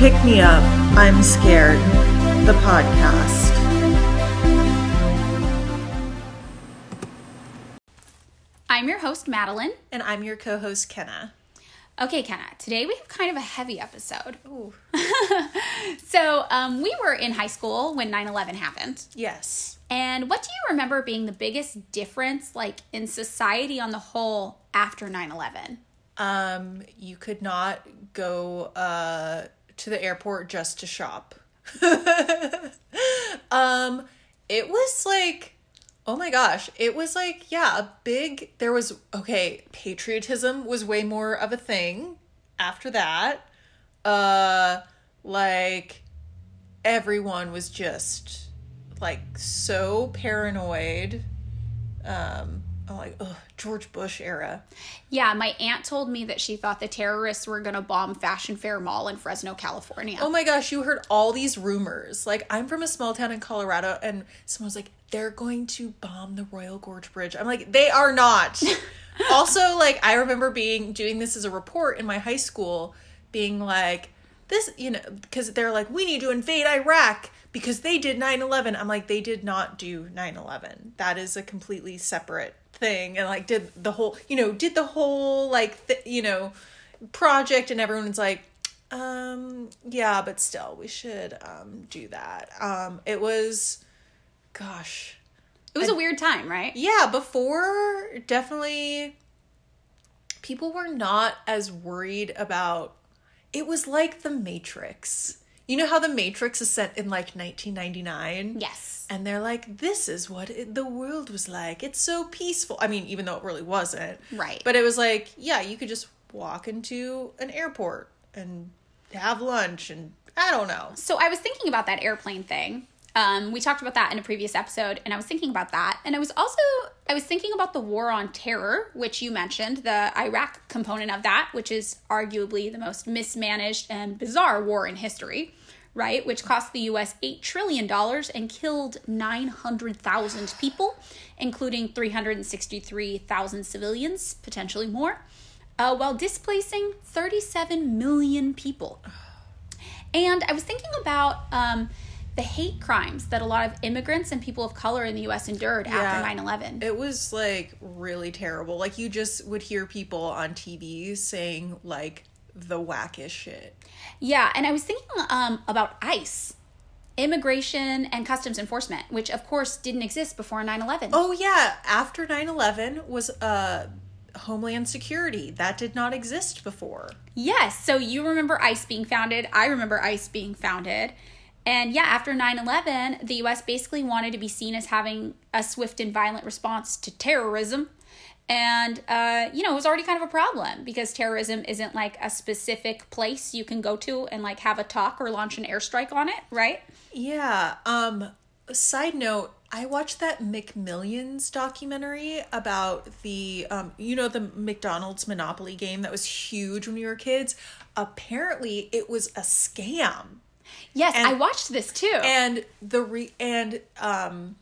Pick Me Up, I'm Scared, the podcast. I'm your host, Madeline. And I'm your co host, Kenna. Okay, Kenna, today we have kind of a heavy episode. Ooh. So, um, we were in high school when 9 11 happened. Yes. And what do you remember being the biggest difference, like in society on the whole, after 9 11? Um, you could not go uh, to the airport just to shop. um, it was like, oh my gosh, it was like, yeah, a big, there was, okay, patriotism was way more of a thing after that. Uh, like, everyone was just like so paranoid. Um, like, ugh, George Bush era. Yeah, my aunt told me that she thought the terrorists were going to bomb Fashion Fair Mall in Fresno, California. Oh my gosh, you heard all these rumors. Like, I'm from a small town in Colorado, and someone was like, they're going to bomb the Royal Gorge Bridge. I'm like, they are not. also, like, I remember being doing this as a report in my high school, being like, this, you know, because they're like, we need to invade Iraq because they did 9 11. I'm like, they did not do 9 11. That is a completely separate thing. And like, did the whole, you know, did the whole, like, th- you know, project, and everyone's like, um, yeah, but still, we should um do that. Um, it was, gosh, it was a weird time, right? yeah, before definitely people were not as worried about it was like the Matrix. You know how the Matrix is set in like 1999? Yes. And they're like, this is what it, the world was like. It's so peaceful. I mean, even though it really wasn't. Right. But it was like, yeah, you could just walk into an airport and have lunch and I don't know. So I was thinking about that airplane thing. Um, we talked about that in a previous episode, and I was thinking about that, and I was also I was thinking about the war on terror, which you mentioned, the Iraq component of that, which is arguably the most mismanaged and bizarre war in history, right? Which cost the U.S. eight trillion dollars and killed nine hundred thousand people, including three hundred and sixty-three thousand civilians, potentially more, uh, while displacing thirty-seven million people. And I was thinking about um, the hate crimes that a lot of immigrants and people of color in the US endured Yeah. after 9 11. It was like really terrible. Like you just would hear people on TV saying like the wackest shit. Yeah, and I was thinking um, about ICE, Immigration and Customs Enforcement, which of course didn't exist before 9 11. Oh yeah, after 9/11 was uh Homeland Security. That did not exist before. Yes, so you remember ICE being founded. I remember ICE being founded. And yeah, after 9 11, the US basically wanted to be seen as having a swift and violent response to terrorism. And, uh, you know, it was already kind of a problem because terrorism isn't like a specific place you can go to and like have a talk or launch an airstrike on it, right? Yeah. Um side note, I watched that McMillions documentary about the um you know the McDonald's Monopoly game that was huge when we were kids. Apparently it was a scam. Yes, And- I watched this too. And the re and um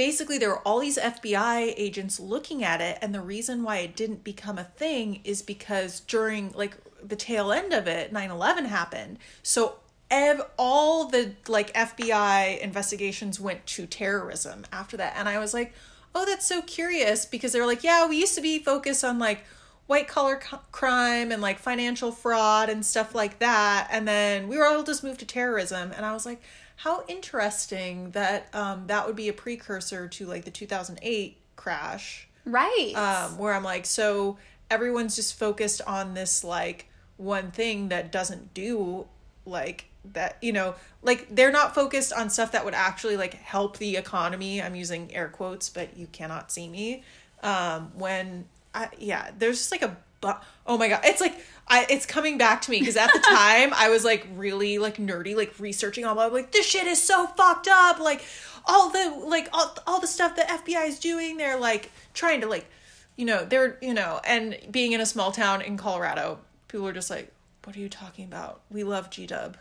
basically there were all these FBI agents looking at it and the reason why it didn't become a thing is because during like the tail end of it 9/11 happened. So ev- all the like FBI investigations went to terrorism after that. And I was like, "Oh, that's so curious because they were like, yeah, we used to be focused on like white collar c- crime and like financial fraud and stuff like that. And then we were all just moved to terrorism. And i was like how interesting that um that would be a precursor to like the 2008 crash. Right. um where i'm like so everyone's just focused on this like one thing that doesn't do like that you know like they're not focused on stuff that would actually like help the economy. I'm using air quotes but you cannot see me. Um when i yeah there's just like a bu- oh my god. It's like i it's coming back to me because at the time i was like really like nerdy like researching all about like this shit is so fucked up like all the like all, all the stuff the fbi is doing they're like trying to like you know they're you know and being in a small town in colorado people are just like what are you talking about we love g-dub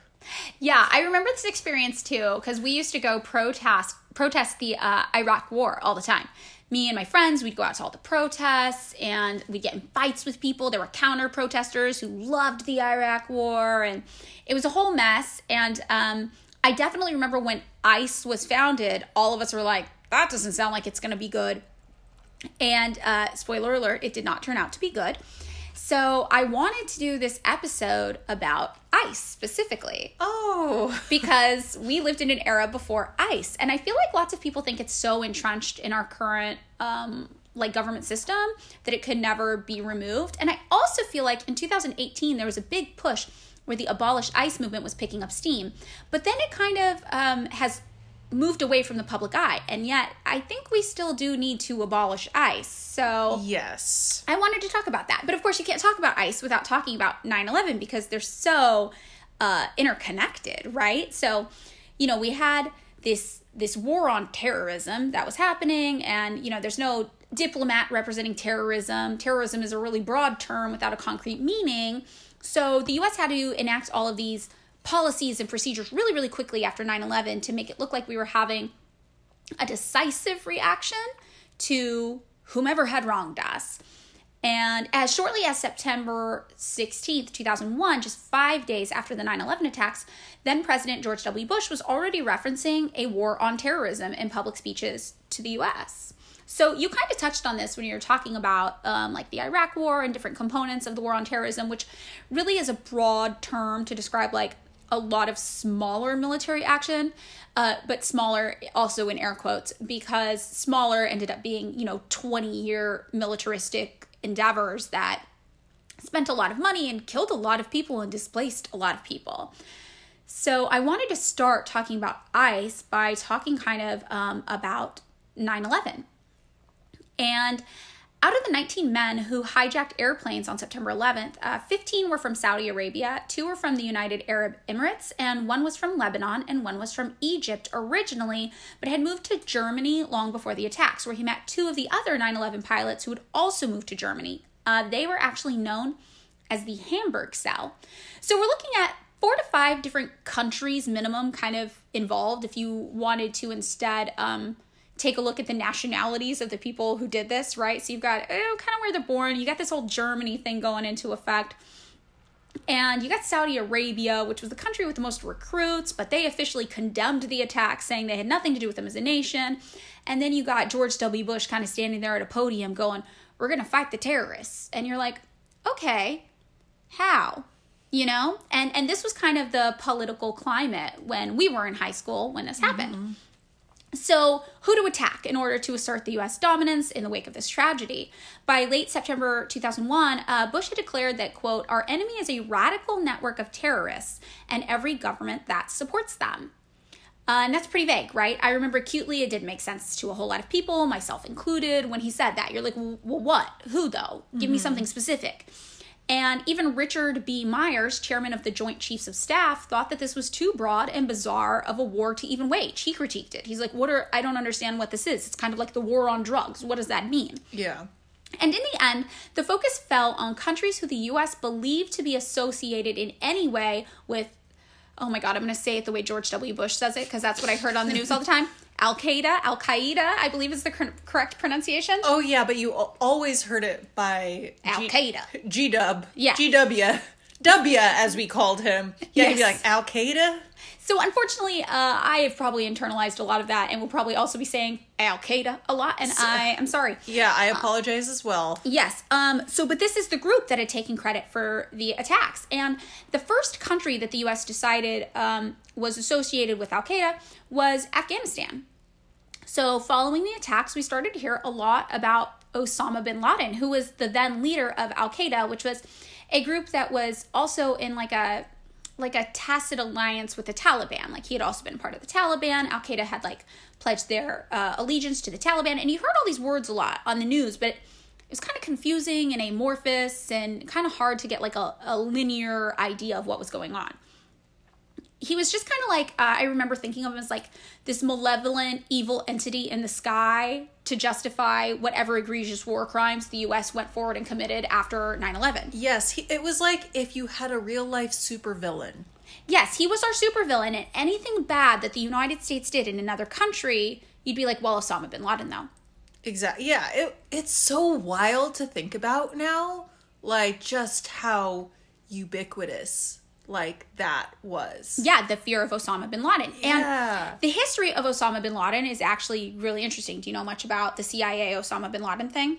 Yeah, I remember this experience too because we used to go protest protest the uh, Iraq War all the time. Me and my friends, we'd go out to all the protests and we'd get in fights with people. There were counter protesters who loved the Iraq war, and it was a whole mess. And um, I definitely remember when ICE was founded, all of us were like, that doesn't sound like it's going to be good. And uh, spoiler alert, it did not turn out to be good. So I wanted to do this episode about ICE specifically. Oh. because we lived in an era before ICE. And I feel like lots of people think it's so entrenched in our current um, like government system that it could never be removed. And I also feel like in 2018 there was a big push where the abolish ICE movement was picking up steam. But then it kind of um, has moved away from the public eye. And yet, I think we still do need to abolish ICE. So, Yes. I wanted to talk about that. But of course, you can't talk about ICE without talking about 9 11 because they're so uh, interconnected, right? So, you know, we had this this war on terrorism that was happening and you know there's no diplomat representing terrorism terrorism is a really broad term without a concrete meaning so the US had to enact all of these policies and procedures really really quickly after 9/11 to make it look like we were having a decisive reaction to whomever had wronged us. And as shortly as September 16th, 2001, just five days after the 9 11 attacks, then President George W. Bush was already referencing a war on terrorism in public speeches to the US. So you kind of touched on this when you were talking about um, like the Iraq war and different components of the war on terrorism, which really is a broad term to describe like a lot of smaller military action, uh, but smaller also in air quotes because smaller ended up being you know 20 year militaristic endeavors that spent a lot of money and killed a lot of people and displaced a lot of people. So I wanted to start talking about ICE by talking kind of um, about 9 11. And out of the 19 men who hijacked airplanes on September 11th, uh, 15 were from Saudi Arabia, two were from the United Arab Emirates, and one was from Lebanon, and one was from Egypt originally, but had moved to Germany long before the attacks, where he met two of the other 9 11 pilots who had also moved to Germany. Uh, they were actually known as the Hamburg Cell. So we're looking at four to five different countries minimum kind of involved if you wanted to instead. Um, take a look at the nationalities of the people who did this, right? So you've got oh, kind of where they're born. You got this whole Germany thing going into effect. And you got Saudi Arabia, which was the country with the most recruits, but they officially condemned the attack, saying they had nothing to do with them as a nation. And then you got George W. Bush kind of standing there at a podium going, We're going to fight the terrorists. And you're like, Okay, how? You know? And and this was kind of the political climate when we were in high school when this happened. Mm-hmm. So, who to attack in order to assert the US dominance in the wake of this tragedy? By late September 2001, uh, Bush had declared that, quote, our enemy is a radical network of terrorists and every government that supports them. Uh, and that's pretty vague, right? I remember acutely it didn't make sense to a whole lot of people, myself included, when he said that. You're like, well, what? Who, though? Give mm-hmm. me something specific. And even Richard B. Myers, chairman of the Joint Chiefs of Staff, thought that this was too broad and bizarre of a war to even wage. He critiqued it. He's like, "What are I don't understand what this is. It's kind of like the war on drugs. What does that mean?" Yeah. And in the end, the focus fell on countries who the US believed to be associated in any way with oh my god, I'm going to say it the way George W. Bush says it because that's what I heard on the news all the time. Al Qaeda, Al Qaeda, I believe is the correct pronunciation. Oh yeah, but you always heard it by Al Qaeda, G Dub, yeah, G W, W as we called him. Yeah, yes. he'd be like Al Qaeda. So unfortunately, uh, I have probably internalized a lot of that, and will probably also be saying Al Qaeda a lot, and so, I am sorry. Yeah, I apologize uh, as well. Yes. Um. So, but this is the group that had taken credit for the attacks, and the first country that the U.S. decided um, was associated with Al Qaeda was Afghanistan. So, following the attacks, we started to hear a lot about Osama bin Laden, who was the then leader of Al Qaeda, which was a group that was also in like a like a tacit alliance with the Taliban. Like he had also been part of the Taliban. Al Qaeda had like pledged their uh, allegiance to the Taliban, and you heard all these words a lot on the news, but it was kind of confusing and amorphous and kind of hard to get like a, a linear idea of what was going on. He was just kind of like uh, I remember thinking of him as like this malevolent, evil entity in the sky to justify whatever egregious war crimes the US went forward and committed after 9 11. Yes, he, it was like if you had a real life supervillain. Yes, he was our supervillain, and anything bad that the United States did in another country, you'd be like, well, Osama bin Laden, though. Exactly. Yeah, it it's so wild to think about now, like just how ubiquitous like that was. Yeah, the fear of Osama bin Laden. Yeah. And the history of Osama bin Laden is actually really interesting. Do you know much about the CIA Osama bin Laden thing?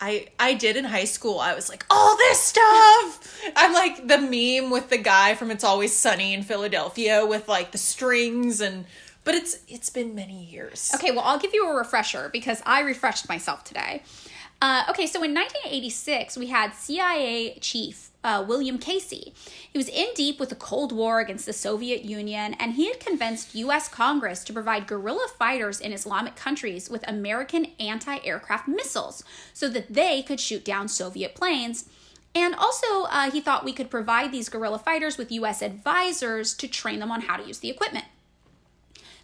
I I did in high school. I was like, all this stuff. I'm like the meme with the guy from It's Always Sunny in Philadelphia with like the strings and but it's it's been many years. Okay, well, I'll give you a refresher because I refreshed myself today. Uh, okay, so in 1986, we had CIA chief uh, William Casey. He was in deep with the Cold War against the Soviet Union, and he had convinced U.S. Congress to provide guerrilla fighters in Islamic countries with American anti aircraft missiles so that they could shoot down Soviet planes. And also, uh, he thought we could provide these guerrilla fighters with U.S. advisors to train them on how to use the equipment.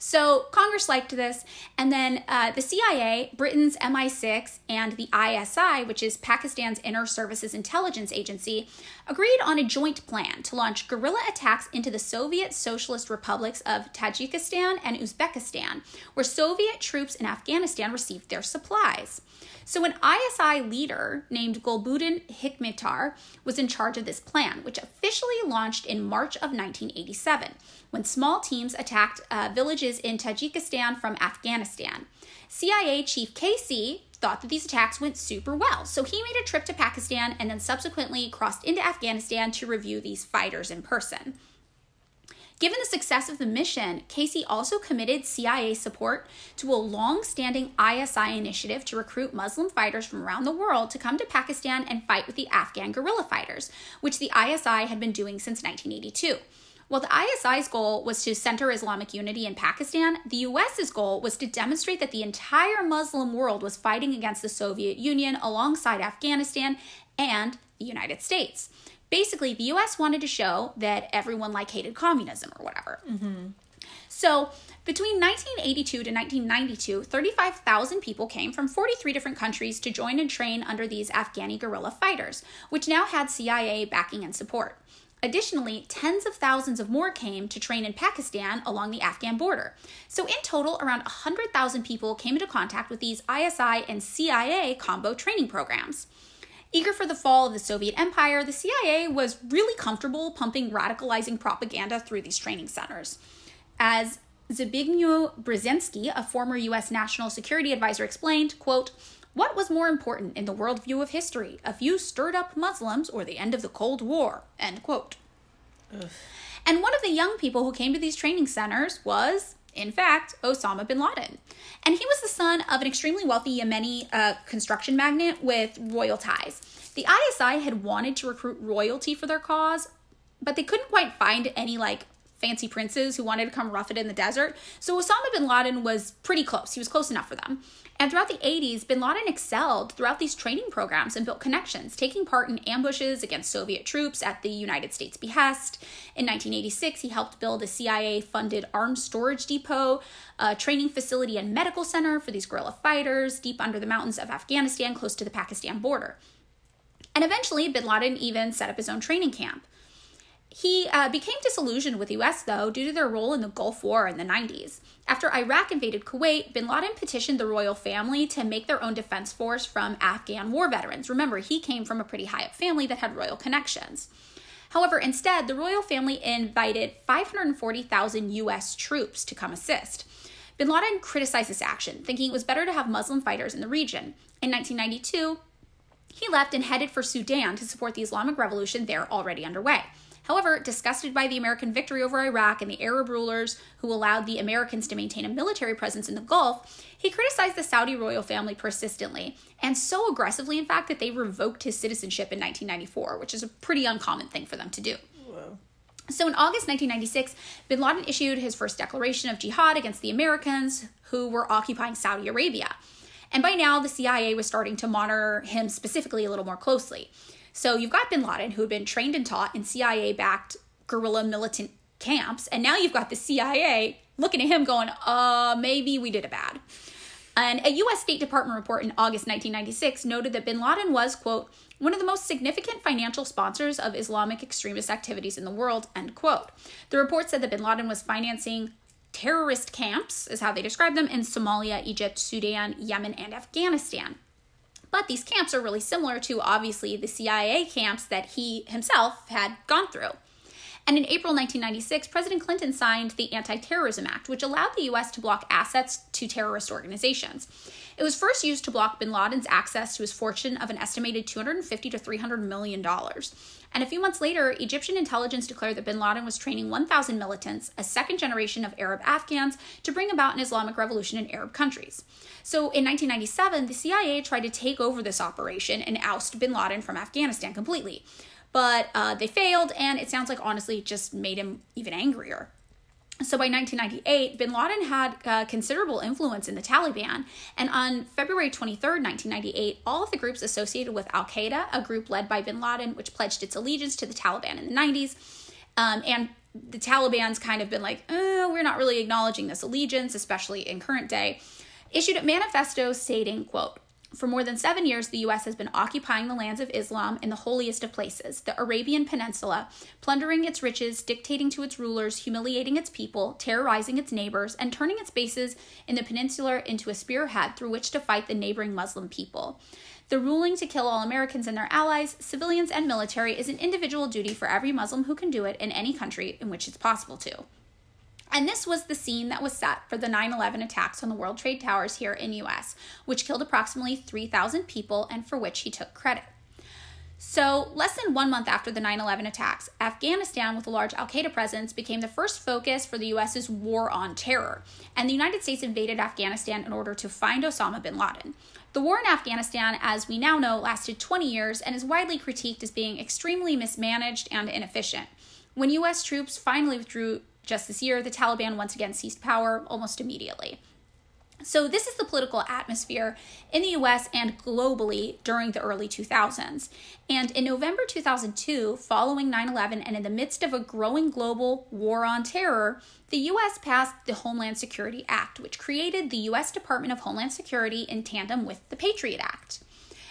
So Congress liked this, and then uh, the CIA, Britain's MI6, and the ISI, which is Pakistan's Inter Services Intelligence Agency, agreed on a joint plan to launch guerrilla attacks into the Soviet Socialist republics of Tajikistan and Uzbekistan, where Soviet troops in Afghanistan received their supplies. So, an ISI leader named Gulbuddin Hekmatyar was in charge of this plan, which officially launched in March of 1987 when small teams attacked uh, villages in Tajikistan from Afghanistan. CIA Chief Casey thought that these attacks went super well, so he made a trip to Pakistan and then subsequently crossed into Afghanistan to review these fighters in person. Given the success of the mission, Casey also committed CIA support to a long standing ISI initiative to recruit Muslim fighters from around the world to come to Pakistan and fight with the Afghan guerrilla fighters, which the ISI had been doing since 1982. While the ISI's goal was to center Islamic unity in Pakistan, the US's goal was to demonstrate that the entire Muslim world was fighting against the Soviet Union alongside Afghanistan and the United States basically the US wanted to show that everyone like hated communism or whatever. Mm-hmm. So between 1982 to 1992, 35,000 people came from 43 different countries to join and train under these Afghani guerrilla fighters, which now had CIA backing and support. Additionally, tens of thousands of more came to train in Pakistan along the Afghan border. So, in total, around 100,000 people came into contact with these ISI and CIA combo training programs. Eager for the fall of the Soviet Empire, the CIA was really comfortable pumping radicalizing propaganda through these training centers. As Zbigniew Brzezinski, a former U.S. national security advisor, explained, quote, what was more important in the worldview of history, a few stirred up Muslims or the end of the Cold War? End quote. Ugh. And one of the young people who came to these training centers was in fact, Osama bin Laden. And he was the son of an extremely wealthy Yemeni uh, construction magnate with royal ties. The ISI had wanted to recruit royalty for their cause, but they couldn't quite find any like fancy princes who wanted to come rough it in the desert. So Osama bin Laden was pretty close. He was close enough for them. And throughout the 80s, bin Laden excelled throughout these training programs and built connections, taking part in ambushes against Soviet troops at the United States' behest. In 1986, he helped build a CIA funded arms storage depot, a training facility, and medical center for these guerrilla fighters deep under the mountains of Afghanistan, close to the Pakistan border. And eventually, bin Laden even set up his own training camp. He uh, became disillusioned with the US, though, due to their role in the Gulf War in the 90s. After Iraq invaded Kuwait, bin Laden petitioned the royal family to make their own defense force from Afghan war veterans. Remember, he came from a pretty high up family that had royal connections. However, instead, the royal family invited 540,000 US troops to come assist. Bin Laden criticized this action, thinking it was better to have Muslim fighters in the region. In 1992, he left and headed for Sudan to support the Islamic Revolution there already underway. However, disgusted by the American victory over Iraq and the Arab rulers who allowed the Americans to maintain a military presence in the Gulf, he criticized the Saudi royal family persistently, and so aggressively, in fact, that they revoked his citizenship in 1994, which is a pretty uncommon thing for them to do. So in August 1996, bin Laden issued his first declaration of jihad against the Americans who were occupying Saudi Arabia. And by now, the CIA was starting to monitor him specifically a little more closely. So you've got bin Laden, who had been trained and taught in CIA backed guerrilla militant camps, and now you've got the CIA looking at him going, uh, maybe we did it bad. And a US State Department report in August 1996 noted that bin Laden was, quote, one of the most significant financial sponsors of Islamic extremist activities in the world, end quote. The report said that bin Laden was financing terrorist camps, is how they describe them, in Somalia, Egypt, Sudan, Yemen, and Afghanistan. But these camps are really similar to obviously the CIA camps that he himself had gone through. And in April 1996, President Clinton signed the Anti Terrorism Act, which allowed the US to block assets to terrorist organizations. It was first used to block bin Laden's access to his fortune of an estimated 250 to 300 million dollars. And a few months later, Egyptian intelligence declared that bin Laden was training 1,000 militants, a second generation of Arab Afghans, to bring about an Islamic revolution in Arab countries. So in 1997, the CIA tried to take over this operation and oust bin Laden from Afghanistan completely. But uh, they failed, and it sounds like honestly it just made him even angrier. So by 1998, bin Laden had uh, considerable influence in the Taliban. And on February 23, 1998, all of the groups associated with Al Qaeda, a group led by bin Laden, which pledged its allegiance to the Taliban in the 90s, um, and the Taliban's kind of been like, oh, we're not really acknowledging this allegiance, especially in current day, issued a manifesto stating, quote, for more than seven years, the U.S. has been occupying the lands of Islam in the holiest of places, the Arabian Peninsula, plundering its riches, dictating to its rulers, humiliating its people, terrorizing its neighbors, and turning its bases in the peninsula into a spearhead through which to fight the neighboring Muslim people. The ruling to kill all Americans and their allies, civilians and military, is an individual duty for every Muslim who can do it in any country in which it's possible to. And this was the scene that was set for the 9 11 attacks on the World Trade Towers here in US, which killed approximately 3,000 people and for which he took credit. So, less than one month after the 9 11 attacks, Afghanistan, with a large Al Qaeda presence, became the first focus for the US's war on terror. And the United States invaded Afghanistan in order to find Osama bin Laden. The war in Afghanistan, as we now know, lasted 20 years and is widely critiqued as being extremely mismanaged and inefficient. When US troops finally withdrew just this year, the Taliban once again seized power almost immediately. So, this is the political atmosphere in the US and globally during the early 2000s. And in November 2002, following 9 11 and in the midst of a growing global war on terror, the US passed the Homeland Security Act, which created the US Department of Homeland Security in tandem with the Patriot Act.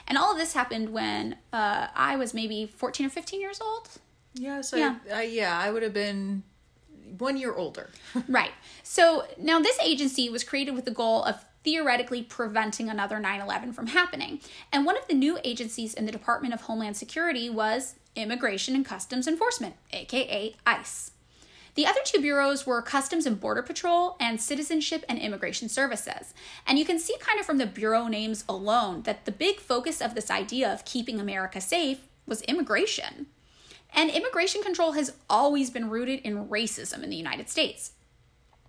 And all of this happened when uh, I was maybe 14 or 15 years old. Yeah, so yeah, I, yeah, I would have been one year older. right. So now this agency was created with the goal of theoretically preventing another 9 11 from happening. And one of the new agencies in the Department of Homeland Security was Immigration and Customs Enforcement, aka ICE. The other two bureaus were Customs and Border Patrol and Citizenship and Immigration Services. And you can see kind of from the bureau names alone that the big focus of this idea of keeping America safe was immigration. And immigration control has always been rooted in racism in the United States.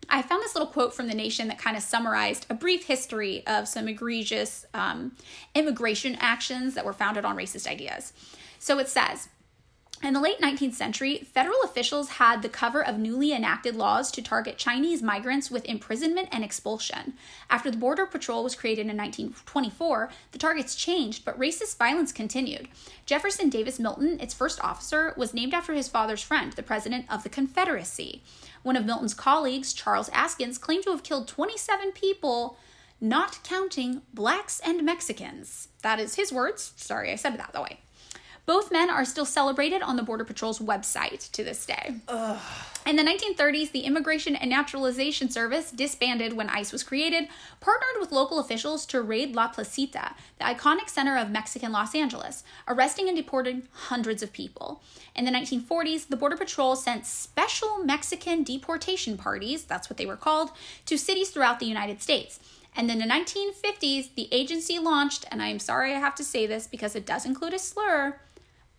I found this little quote from The Nation that kind of summarized a brief history of some egregious um, immigration actions that were founded on racist ideas. So it says, in the late 19th century, federal officials had the cover of newly enacted laws to target Chinese migrants with imprisonment and expulsion. After the Border Patrol was created in 1924, the targets changed, but racist violence continued. Jefferson Davis Milton, its first officer, was named after his father's friend, the President of the Confederacy. One of Milton's colleagues, Charles Askins, claimed to have killed 27 people, not counting blacks and Mexicans. That is his words. Sorry, I said it that way. Both men are still celebrated on the Border Patrol's website to this day. Ugh. In the 1930s, the Immigration and Naturalization Service, disbanded when ICE was created, partnered with local officials to raid La Placita, the iconic center of Mexican Los Angeles, arresting and deporting hundreds of people. In the 1940s, the Border Patrol sent special Mexican deportation parties, that's what they were called, to cities throughout the United States. And in the 1950s, the agency launched, and I'm sorry I have to say this because it does include a slur,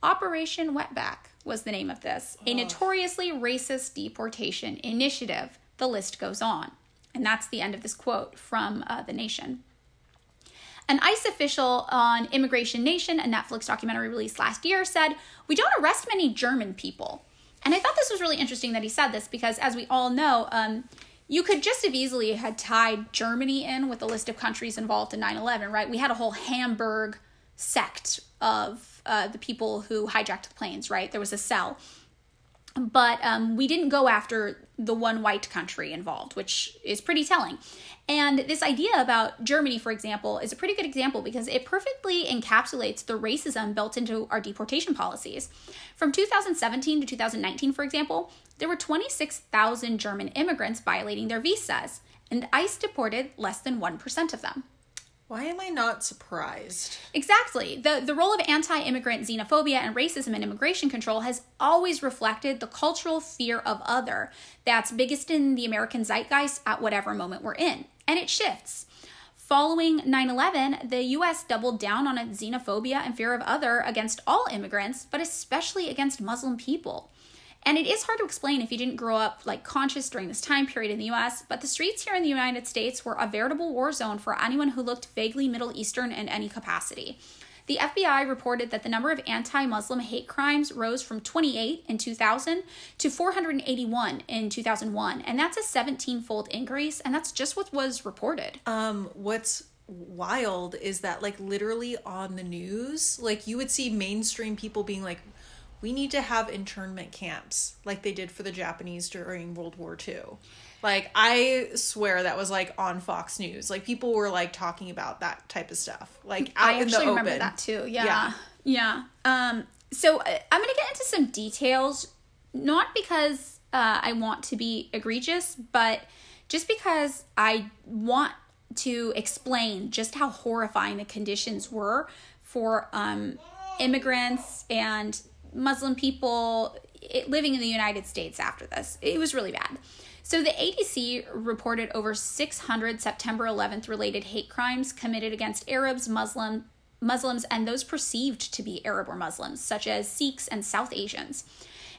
Operation Wetback was the name of this, a notoriously racist deportation initiative. The list goes on. And that's the end of this quote from uh, The Nation. An ICE official on Immigration Nation, a Netflix documentary released last year, said, We don't arrest many German people. And I thought this was really interesting that he said this because, as we all know, um, you could just have easily had tied Germany in with the list of countries involved in 9 11, right? We had a whole Hamburg sect of uh, the people who hijacked the planes, right? There was a cell. but um, we didn't go after the one white country involved, which is pretty telling. And this idea about Germany, for example, is a pretty good example because it perfectly encapsulates the racism built into our deportation policies. From 2017 to 2019, for example, there were 26,000 German immigrants violating their visas, and ICE deported less than 1% of them. Why am I not surprised? Exactly. The, the role of anti immigrant xenophobia and racism in immigration control has always reflected the cultural fear of other that's biggest in the American zeitgeist at whatever moment we're in. And it shifts. Following 9 11, the US doubled down on its xenophobia and fear of other against all immigrants, but especially against Muslim people. And it is hard to explain if you didn't grow up like conscious during this time period in the US, but the streets here in the United States were a veritable war zone for anyone who looked vaguely Middle Eastern in any capacity. The FBI reported that the number of anti Muslim hate crimes rose from 28 in 2000 to 481 in 2001. And that's a 17 fold increase. And that's just what was reported. Um, what's wild is that, like, literally on the news, like, you would see mainstream people being like, we need to have internment camps like they did for the Japanese during World War II. Like I swear that was like on Fox News. Like people were like talking about that type of stuff. Like out I in the actually open. remember that too. Yeah. Yeah. yeah. Um so uh, I'm going to get into some details not because uh, I want to be egregious, but just because I want to explain just how horrifying the conditions were for um, immigrants and Muslim people eh, living in the United States after this. It was really bad. So the ADC reported over 600 September 11th related hate crimes committed against Arabs, Muslim, Muslims, and those perceived to be Arab or Muslims, such as Sikhs and South Asians.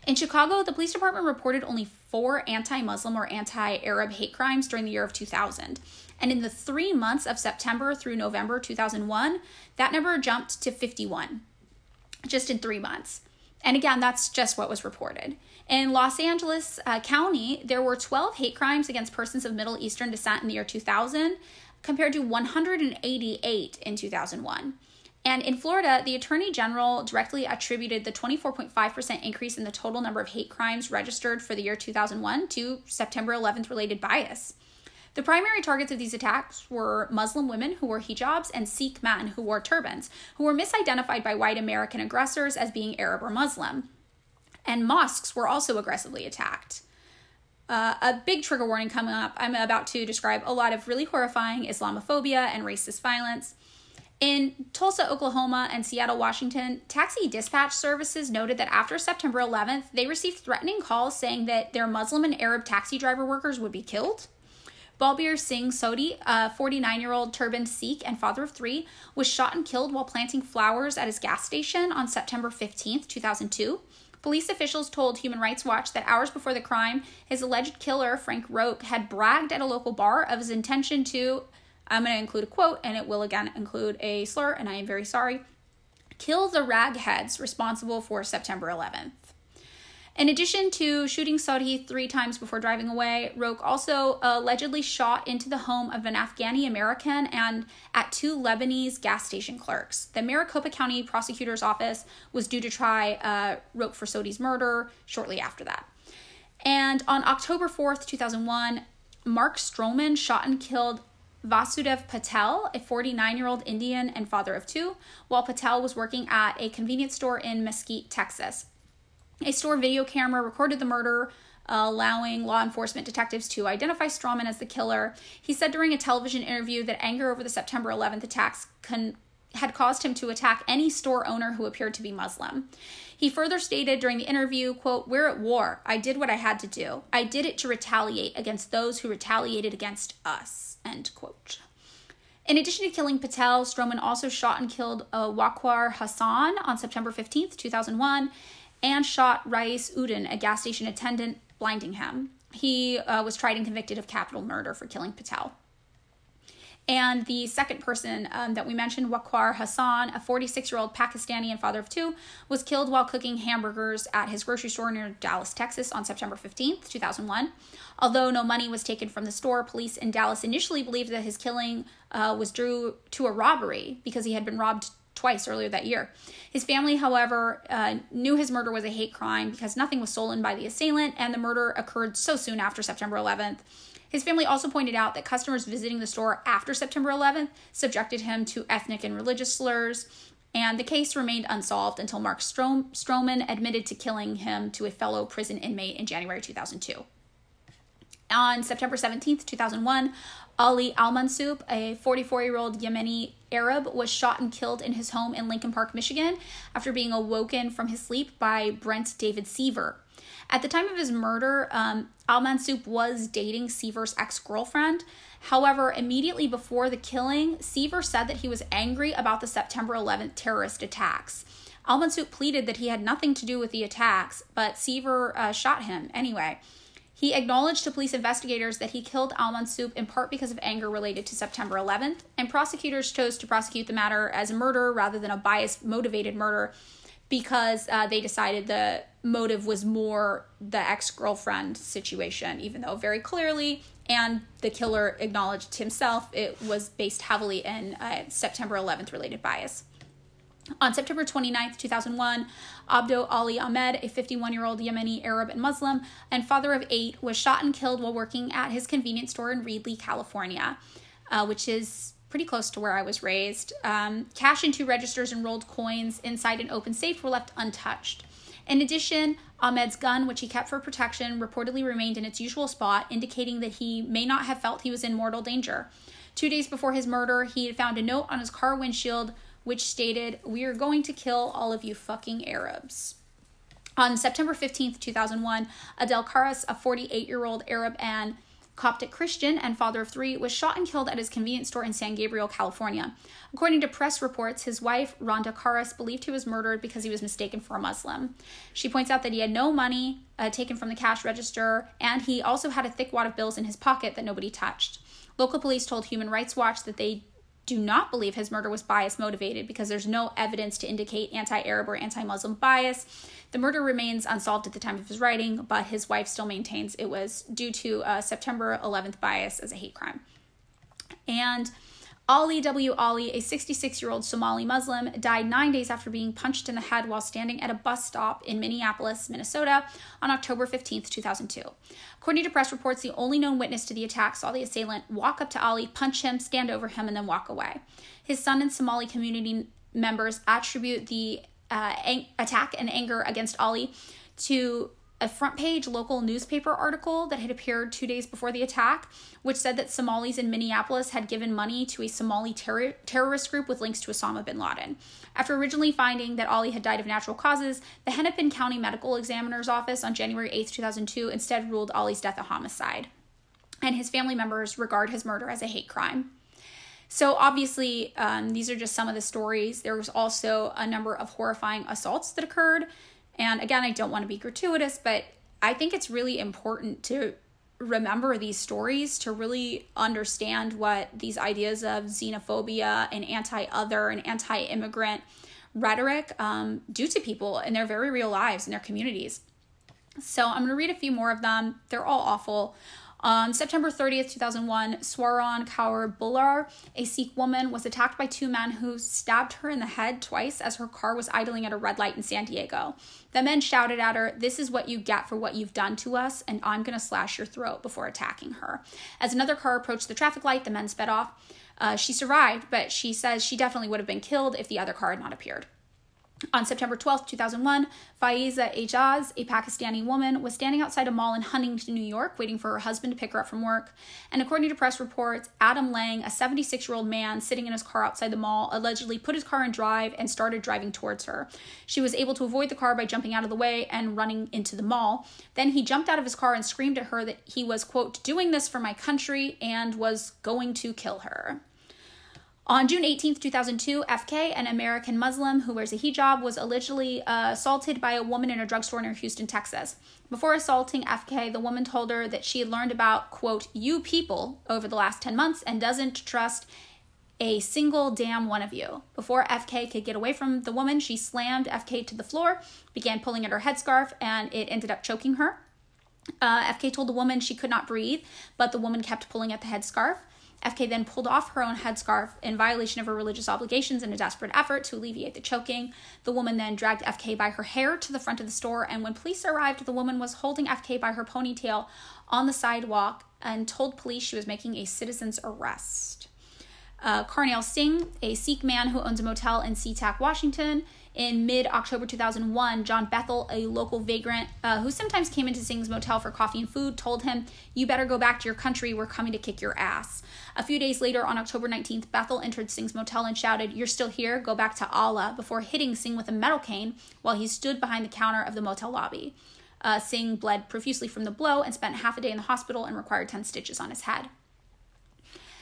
In Chicago, the police department reported only four anti Muslim or anti Arab hate crimes during the year of 2000. And in the three months of September through November 2001, that number jumped to 51, just in three months. And again, that's just what was reported. In Los Angeles uh, County, there were 12 hate crimes against persons of Middle Eastern descent in the year 2000, compared to 188 in 2001. And in Florida, the Attorney General directly attributed the 24.5% increase in the total number of hate crimes registered for the year 2001 to September 11th related bias. The primary targets of these attacks were Muslim women who wore hijabs and Sikh men who wore turbans, who were misidentified by white American aggressors as being Arab or Muslim. And mosques were also aggressively attacked. Uh, a big trigger warning coming up. I'm about to describe a lot of really horrifying Islamophobia and racist violence. In Tulsa, Oklahoma, and Seattle, Washington, taxi dispatch services noted that after September 11th, they received threatening calls saying that their Muslim and Arab taxi driver workers would be killed. Balbir Singh Sodhi, a 49 year old turbaned Sikh and father of three, was shot and killed while planting flowers at his gas station on September 15, 2002. Police officials told Human Rights Watch that hours before the crime, his alleged killer, Frank Roque, had bragged at a local bar of his intention to, I'm going to include a quote, and it will again include a slur, and I am very sorry, kill the ragheads responsible for September 11th. In addition to shooting Sodhi three times before driving away, Roque also allegedly shot into the home of an Afghani American and at two Lebanese gas station clerks. The Maricopa County Prosecutor's Office was due to try uh, for Sodhi's murder shortly after that. And on October 4th, 2001, Mark Stroman shot and killed Vasudev Patel, a 49 year old Indian and father of two, while Patel was working at a convenience store in Mesquite, Texas. A store video camera recorded the murder, allowing law enforcement detectives to identify Stroman as the killer. He said during a television interview that anger over the September 11th attacks con- had caused him to attack any store owner who appeared to be Muslim. He further stated during the interview, quote, "We're at war. I did what I had to do. I did it to retaliate against those who retaliated against us." End quote. In addition to killing Patel, Stroman also shot and killed uh, Waqar Hassan on September 15th, 2001, and shot Rais Udin, a gas station attendant, blinding him. He uh, was tried and convicted of capital murder for killing Patel. And the second person um, that we mentioned, Waqar Hassan, a 46 year old Pakistani and father of two, was killed while cooking hamburgers at his grocery store near Dallas, Texas on September 15th, 2001. Although no money was taken from the store, police in Dallas initially believed that his killing uh, was due to a robbery because he had been robbed twice earlier that year. His family, however, uh, knew his murder was a hate crime because nothing was stolen by the assailant, and the murder occurred so soon after September 11th. His family also pointed out that customers visiting the store after September 11th subjected him to ethnic and religious slurs, and the case remained unsolved until Mark Strom- Stroman admitted to killing him to a fellow prison inmate in January 2002. On September 17th, 2001, Ali Al Mansoub, a 44 year old Yemeni Arab, was shot and killed in his home in Lincoln Park, Michigan, after being awoken from his sleep by Brent David Seaver. At the time of his murder, um, Al Mansoub was dating Seaver's ex girlfriend. However, immediately before the killing, Seaver said that he was angry about the September 11th terrorist attacks. Al Mansoub pleaded that he had nothing to do with the attacks, but Seaver uh, shot him anyway. He acknowledged to police investigators that he killed Al Mansoub in part because of anger related to September 11th, and prosecutors chose to prosecute the matter as a murder rather than a bias motivated murder because uh, they decided the motive was more the ex girlfriend situation, even though very clearly, and the killer acknowledged himself, it was based heavily in uh, September 11th related bias. On September 29th, 2001, Abdo Ali Ahmed, a 51 year old Yemeni Arab and Muslim and father of eight, was shot and killed while working at his convenience store in Reedley, California, uh, which is pretty close to where I was raised. Um, cash in two registers and rolled coins inside an open safe were left untouched. In addition, Ahmed's gun, which he kept for protection, reportedly remained in its usual spot, indicating that he may not have felt he was in mortal danger. Two days before his murder, he had found a note on his car windshield which stated, We are going to kill all of you fucking Arabs. On September 15th, 2001, Adel Karas, a 48 year old Arab and Coptic Christian and father of three, was shot and killed at his convenience store in San Gabriel, California. According to press reports, his wife, Rhonda Karas, believed he was murdered because he was mistaken for a Muslim. She points out that he had no money uh, taken from the cash register, and he also had a thick wad of bills in his pocket that nobody touched. Local police told Human Rights Watch that they do not believe his murder was bias motivated because there's no evidence to indicate anti Arab or anti Muslim bias. The murder remains unsolved at the time of his writing, but his wife still maintains it was due to a September 11th bias as a hate crime. And Ali W. Ali, a 66 year old Somali Muslim, died nine days after being punched in the head while standing at a bus stop in Minneapolis, Minnesota on October 15, 2002. According to press reports, the only known witness to the attack saw the assailant walk up to Ali, punch him, stand over him, and then walk away. His son and Somali community members attribute the uh, ang- attack and anger against Ali to a front page local newspaper article that had appeared two days before the attack, which said that Somalis in Minneapolis had given money to a Somali ter- terrorist group with links to Osama bin Laden. After originally finding that Ali had died of natural causes, the Hennepin County Medical Examiner's Office on January 8, 2002, instead ruled Ali's death a homicide. And his family members regard his murder as a hate crime. So, obviously, um, these are just some of the stories. There was also a number of horrifying assaults that occurred and again, I don't want to be gratuitous, but I think it's really important to remember these stories to really understand what these ideas of xenophobia and anti other and anti immigrant rhetoric um, do to people in their very real lives in their communities. So I'm going to read a few more of them. They're all awful. On September 30th, 2001, Swaran Kaur Bhullar, a Sikh woman, was attacked by two men who stabbed her in the head twice as her car was idling at a red light in San Diego. The men shouted at her, This is what you get for what you've done to us, and I'm going to slash your throat before attacking her. As another car approached the traffic light, the men sped off. Uh, she survived, but she says she definitely would have been killed if the other car had not appeared. On September 12, 2001, Faiza Ejaz, a Pakistani woman, was standing outside a mall in Huntington, New York, waiting for her husband to pick her up from work. And according to press reports, Adam Lang, a 76 year old man sitting in his car outside the mall, allegedly put his car in drive and started driving towards her. She was able to avoid the car by jumping out of the way and running into the mall. Then he jumped out of his car and screamed at her that he was, quote, doing this for my country and was going to kill her. On June 18, 2002, FK, an American Muslim who wears a hijab, was allegedly uh, assaulted by a woman in a drugstore near Houston, Texas. Before assaulting FK, the woman told her that she had learned about, quote, you people over the last 10 months and doesn't trust a single damn one of you. Before FK could get away from the woman, she slammed FK to the floor, began pulling at her headscarf, and it ended up choking her. Uh, FK told the woman she could not breathe, but the woman kept pulling at the headscarf. FK then pulled off her own headscarf in violation of her religious obligations in a desperate effort to alleviate the choking. The woman then dragged FK by her hair to the front of the store, and when police arrived, the woman was holding FK by her ponytail on the sidewalk and told police she was making a citizen's arrest. Uh, Singh, a Sikh man who owns a motel in SeaTac, Washington, in mid October 2001, John Bethel, a local vagrant uh, who sometimes came into Singh's motel for coffee and food, told him, You better go back to your country. We're coming to kick your ass. A few days later, on October 19th, Bethel entered Singh's motel and shouted, You're still here? Go back to Allah, before hitting Singh with a metal cane while he stood behind the counter of the motel lobby. Uh, Singh bled profusely from the blow and spent half a day in the hospital and required 10 stitches on his head.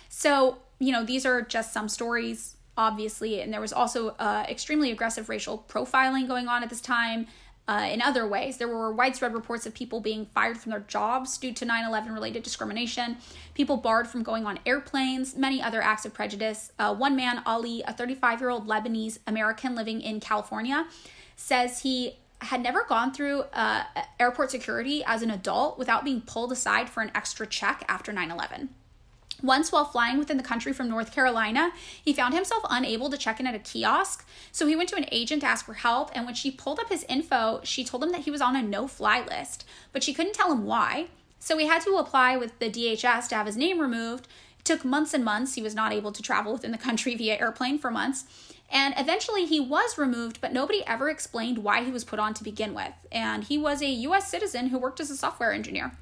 So, you know, these are just some stories obviously, and there was also uh, extremely aggressive racial profiling going on at this time. Uh, in other ways, there were widespread reports of people being fired from their jobs due to 9 11 related discrimination, people barred from going on airplanes, many other acts of prejudice. Uh, one man, Ali, a 35 year old Lebanese American living in California, says he had never gone through uh, airport security as an adult without being pulled aside for an extra check after 9 11. Once, while flying within the country from North Carolina, he found himself unable to check in at a kiosk. So he went to an agent to ask for help. And when she pulled up his info, she told him that he was on a no fly list, but she couldn't tell him why. So he had to apply with the DHS to have his name removed. It took months and months. He was not able to travel within the country via airplane for months. And eventually he was removed, but nobody ever explained why he was put on to begin with. And he was a US citizen who worked as a software engineer.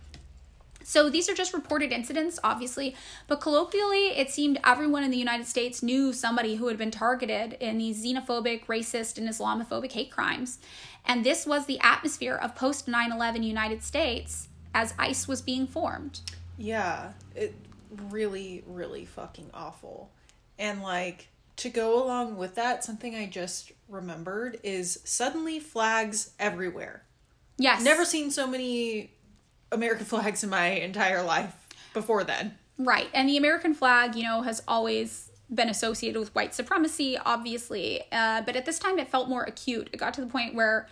So these are just reported incidents, obviously, but colloquially, it seemed everyone in the United States knew somebody who had been targeted in these xenophobic, racist, and Islamophobic hate crimes. And this was the atmosphere of post 9 11 United States as ICE was being formed. Yeah, it really, really fucking awful. And like, to go along with that, something I just remembered is suddenly flags everywhere. Yes. Never seen so many American flags in my entire life before then. Right. And the American flag, you know, has always been associated with white supremacy, obviously. Uh, but at this time, it felt more acute. It got to the point where,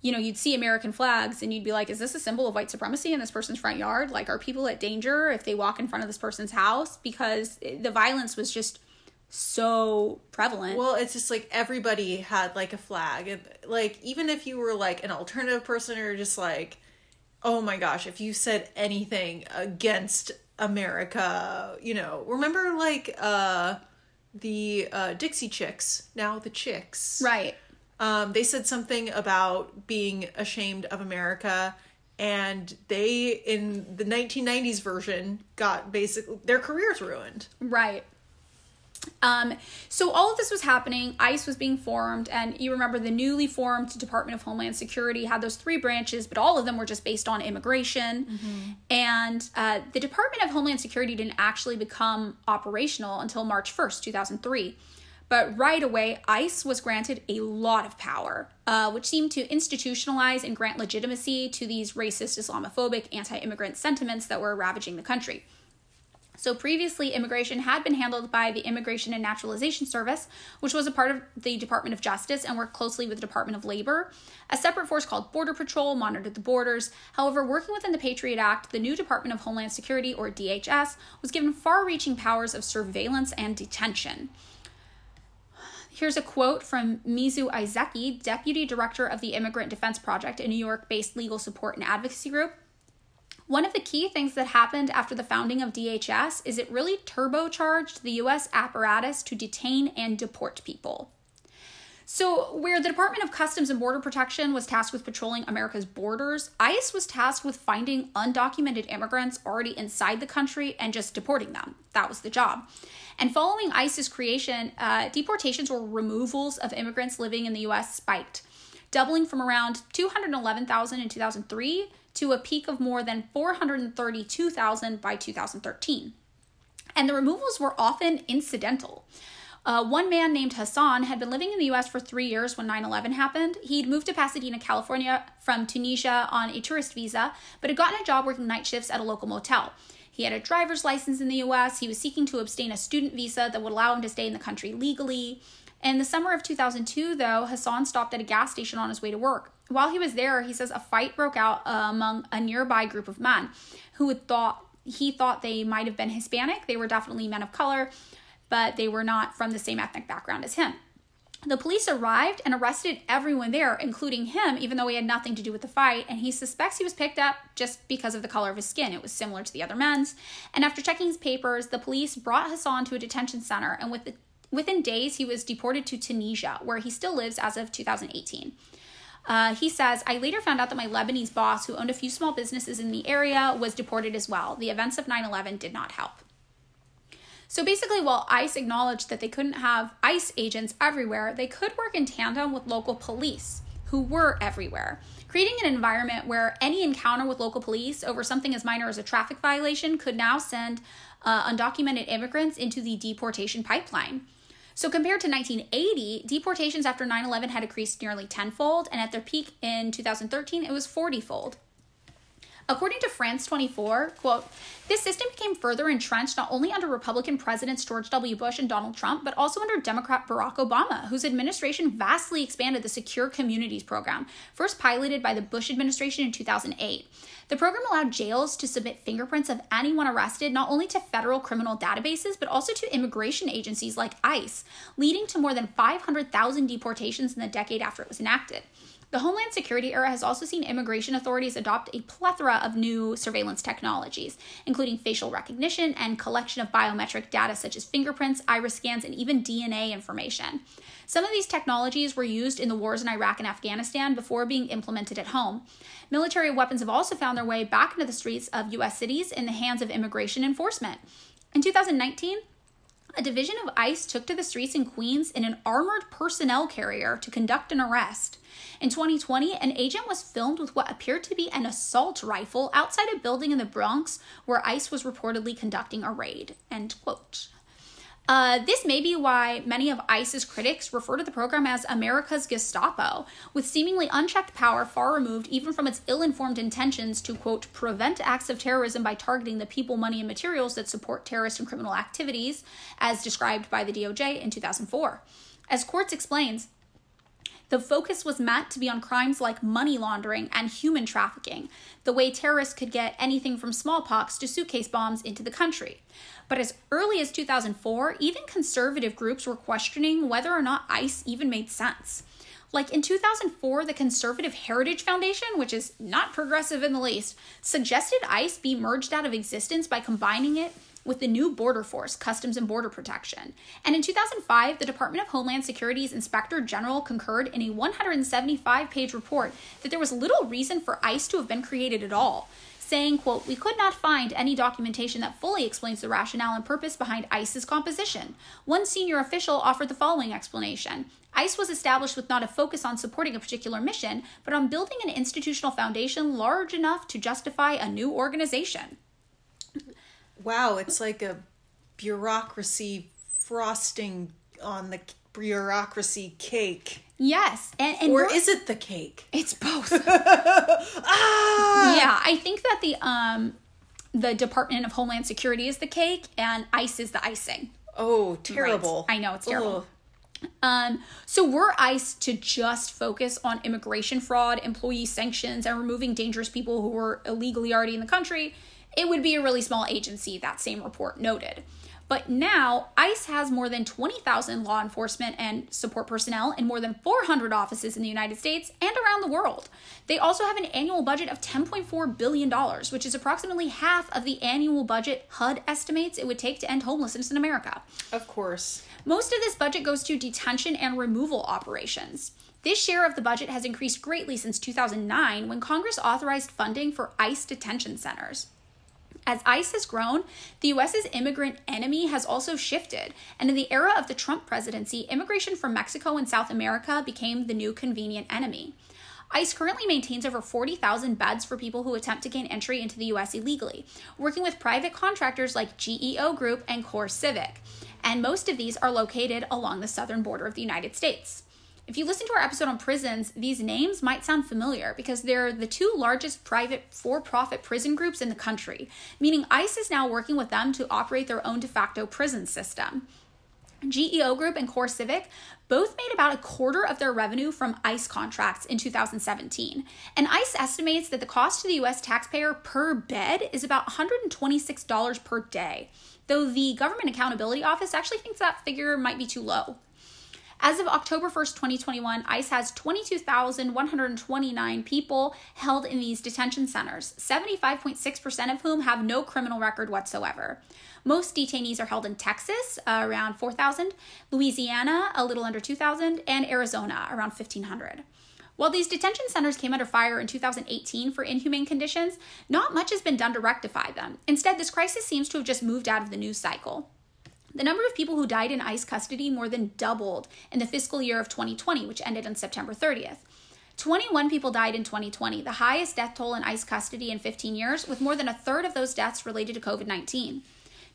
you know, you'd see American flags and you'd be like, is this a symbol of white supremacy in this person's front yard? Like, are people at danger if they walk in front of this person's house? Because the violence was just so prevalent. Well, it's just like everybody had like a flag. And like, even if you were like an alternative person or just like, oh my gosh, if you said anything against America, you know, remember like uh the uh Dixie Chicks, now the Chicks. Right. Um they said something about being ashamed of America and they in the 1990s version got basically their careers ruined. Right. Um, so all of this was happening. ICE was being formed, and you remember the newly formed Department of Homeland Security had those three branches, but all of them were just based on immigration. Mm-hmm. And uh, the Department of Homeland Security didn't actually become operational until March 1st, 2003. But right away, ICE was granted a lot of power, uh, which seemed to institutionalize and grant legitimacy to these racist, Islamophobic, anti immigrant sentiments that were ravaging the country. So previously, immigration had been handled by the Immigration and Naturalization Service, which was a part of the Department of Justice and worked closely with the Department of Labor. A separate force called Border Patrol monitored the borders. However, working within the Patriot Act, the new Department of Homeland Security, or DHS, was given far reaching powers of surveillance and detention. Here's a quote from Mizue Aizeki, Deputy Director of the Immigrant Defense Project, a New York based legal support and advocacy group. One of the key things that happened after the founding of DHS is it really turbocharged the US apparatus to detain and deport people. So, where the Department of Customs and Border Protection was tasked with patrolling America's borders, ICE was tasked with finding undocumented immigrants already inside the country and just deporting them. That was the job. And following ICE's creation, uh, deportations or removals of immigrants living in the US spiked, doubling from around 211,000 in 2003 to a peak of more than 432,000 by 2013. And the removals were often incidental. Uh, one man named Hassan had been living in the US for three years when 9 11 happened. He'd moved to Pasadena, California from Tunisia on a tourist visa, but had gotten a job working night shifts at a local motel. He had a driver's license in the US. He was seeking to obtain a student visa that would allow him to stay in the country legally. In the summer of 2002, though, Hassan stopped at a gas station on his way to work. While he was there, he says a fight broke out uh, among a nearby group of men who had thought he thought they might have been Hispanic. They were definitely men of color, but they were not from the same ethnic background as him. The police arrived and arrested everyone there, including him, even though he had nothing to do with the fight, and he suspects he was picked up just because of the color of his skin. It was similar to the other men's. And after checking his papers, the police brought Hassan to a detention center, and with the, within days, he was deported to Tunisia, where he still lives as of 2018. Uh, he says, I later found out that my Lebanese boss, who owned a few small businesses in the area, was deported as well. The events of 9 11 did not help. So basically, while ICE acknowledged that they couldn't have ICE agents everywhere, they could work in tandem with local police who were everywhere, creating an environment where any encounter with local police over something as minor as a traffic violation could now send uh, undocumented immigrants into the deportation pipeline. So, compared to 1980, deportations after 9 11 had increased nearly tenfold, and at their peak in 2013, it was 40 fold. According to France 24, quote, this system became further entrenched not only under Republican presidents George W. Bush and Donald Trump, but also under Democrat Barack Obama, whose administration vastly expanded the Secure Communities program, first piloted by the Bush administration in 2008. The program allowed jails to submit fingerprints of anyone arrested not only to federal criminal databases, but also to immigration agencies like ICE, leading to more than 500,000 deportations in the decade after it was enacted. The Homeland Security era has also seen immigration authorities adopt a plethora of new surveillance technologies, including facial recognition and collection of biometric data such as fingerprints, iris scans, and even DNA information. Some of these technologies were used in the wars in Iraq and Afghanistan before being implemented at home. Military weapons have also found their way back into the streets of U.S. cities in the hands of immigration enforcement. In 2019, a division of ICE took to the streets in Queens in an armored personnel carrier to conduct an arrest. In 2020, an agent was filmed with what appeared to be an assault rifle outside a building in the Bronx where ICE was reportedly conducting a raid. End quote. Uh, this may be why many of ICE's critics refer to the program as America's Gestapo, with seemingly unchecked power far removed even from its ill informed intentions to, quote, prevent acts of terrorism by targeting the people, money, and materials that support terrorist and criminal activities, as described by the DOJ in 2004. As Quartz explains, the focus was meant to be on crimes like money laundering and human trafficking, the way terrorists could get anything from smallpox to suitcase bombs into the country. But as early as 2004, even conservative groups were questioning whether or not ICE even made sense. Like in 2004, the Conservative Heritage Foundation, which is not progressive in the least, suggested ICE be merged out of existence by combining it with the new Border Force, Customs and Border Protection. And in 2005, the Department of Homeland Security's Inspector General concurred in a 175 page report that there was little reason for ICE to have been created at all. Saying, quote, we could not find any documentation that fully explains the rationale and purpose behind ICE's composition. One senior official offered the following explanation. ICE was established with not a focus on supporting a particular mission, but on building an institutional foundation large enough to justify a new organization. Wow, it's like a bureaucracy frosting on the bureaucracy cake. Yes, and, and or is it the cake? It's both. ah! Yeah, I think that the um the Department of Homeland Security is the cake and ICE is the icing. Oh, terrible. Right. I know it's terrible. Ugh. Um, so were ICE to just focus on immigration fraud, employee sanctions, and removing dangerous people who were illegally already in the country, it would be a really small agency, that same report noted. But now, ICE has more than 20,000 law enforcement and support personnel in more than 400 offices in the United States and around the world. They also have an annual budget of $10.4 billion, which is approximately half of the annual budget HUD estimates it would take to end homelessness in America. Of course. Most of this budget goes to detention and removal operations. This share of the budget has increased greatly since 2009 when Congress authorized funding for ICE detention centers. As ICE has grown, the US's immigrant enemy has also shifted, and in the era of the Trump presidency, immigration from Mexico and South America became the new convenient enemy. ICE currently maintains over 40,000 beds for people who attempt to gain entry into the US illegally, working with private contractors like GEO Group and CoreCivic, and most of these are located along the southern border of the United States. If you listen to our episode on prisons, these names might sound familiar because they're the two largest private for profit prison groups in the country, meaning ICE is now working with them to operate their own de facto prison system. GEO Group and CoreCivic both made about a quarter of their revenue from ICE contracts in 2017. And ICE estimates that the cost to the US taxpayer per bed is about $126 per day, though the Government Accountability Office actually thinks that figure might be too low. As of October 1st, 2021, ICE has 22,129 people held in these detention centers, 75.6% of whom have no criminal record whatsoever. Most detainees are held in Texas, uh, around 4,000, Louisiana, a little under 2,000, and Arizona, around 1,500. While these detention centers came under fire in 2018 for inhumane conditions, not much has been done to rectify them. Instead, this crisis seems to have just moved out of the news cycle. The number of people who died in ICE custody more than doubled in the fiscal year of 2020, which ended on September 30th. 21 people died in 2020, the highest death toll in ICE custody in 15 years, with more than a third of those deaths related to COVID 19.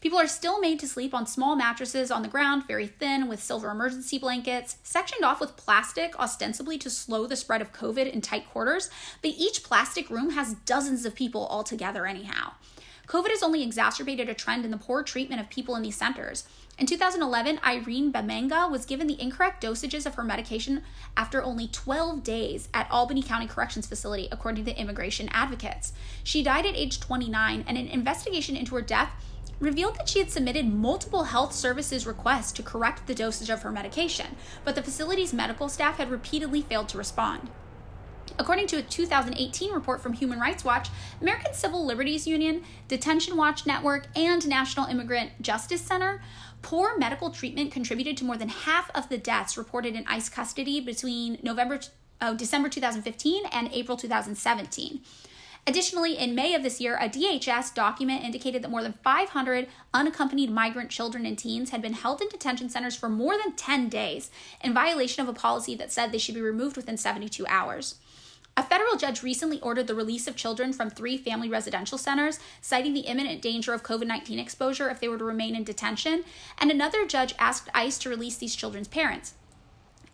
People are still made to sleep on small mattresses on the ground, very thin, with silver emergency blankets, sectioned off with plastic, ostensibly to slow the spread of COVID in tight quarters, but each plastic room has dozens of people all together, anyhow. COVID has only exacerbated a trend in the poor treatment of people in these centers. In 2011, Irene Bamenga was given the incorrect dosages of her medication after only 12 days at Albany County Corrections Facility, according to immigration advocates. She died at age 29, and an investigation into her death revealed that she had submitted multiple health services requests to correct the dosage of her medication, but the facility's medical staff had repeatedly failed to respond. According to a 2018 report from Human Rights Watch, American Civil Liberties Union, Detention Watch Network, and National Immigrant Justice Center, poor medical treatment contributed to more than half of the deaths reported in ICE custody between November, oh, December 2015 and April 2017. Additionally, in May of this year, a DHS document indicated that more than 500 unaccompanied migrant children and teens had been held in detention centers for more than 10 days in violation of a policy that said they should be removed within 72 hours. A federal judge recently ordered the release of children from three family residential centers, citing the imminent danger of COVID 19 exposure if they were to remain in detention, and another judge asked ICE to release these children's parents.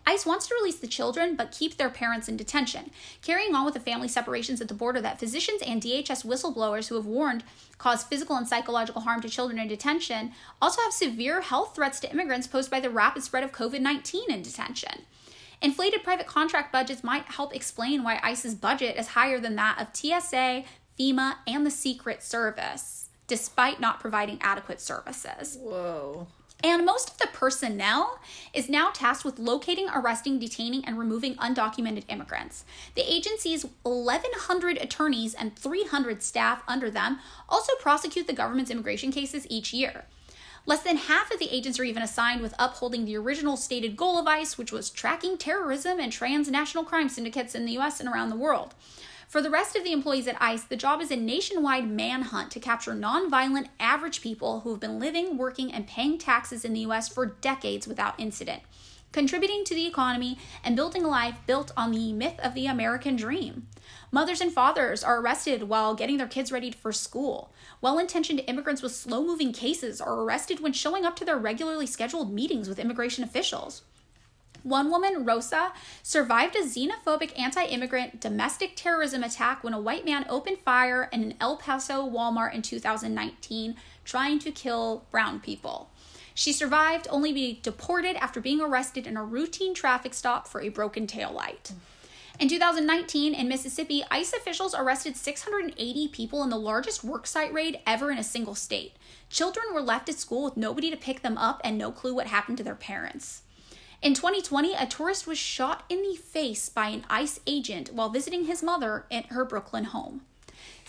ICE wants to release the children but keep their parents in detention, carrying on with the family separations at the border that physicians and DHS whistleblowers who have warned cause physical and psychological harm to children in detention also have severe health threats to immigrants posed by the rapid spread of COVID 19 in detention. Inflated private contract budgets might help explain why ICE's budget is higher than that of TSA, FEMA, and the Secret Service, despite not providing adequate services. Whoa. And most of the personnel is now tasked with locating, arresting, detaining, and removing undocumented immigrants. The agency's 1,100 attorneys and 300 staff under them also prosecute the government's immigration cases each year. Less than half of the agents are even assigned with upholding the original stated goal of ICE, which was tracking terrorism and transnational crime syndicates in the US and around the world. For the rest of the employees at ICE, the job is a nationwide manhunt to capture nonviolent, average people who have been living, working, and paying taxes in the US for decades without incident, contributing to the economy and building a life built on the myth of the American dream. Mothers and fathers are arrested while getting their kids ready for school. Well intentioned immigrants with slow moving cases are arrested when showing up to their regularly scheduled meetings with immigration officials. One woman, Rosa, survived a xenophobic anti immigrant domestic terrorism attack when a white man opened fire in an El Paso Walmart in 2019, trying to kill brown people. She survived only to be deported after being arrested in a routine traffic stop for a broken tail light. In 2019, in Mississippi, ICE officials arrested 680 people in the largest worksite raid ever in a single state. Children were left at school with nobody to pick them up and no clue what happened to their parents. In 2020, a tourist was shot in the face by an ICE agent while visiting his mother at her Brooklyn home.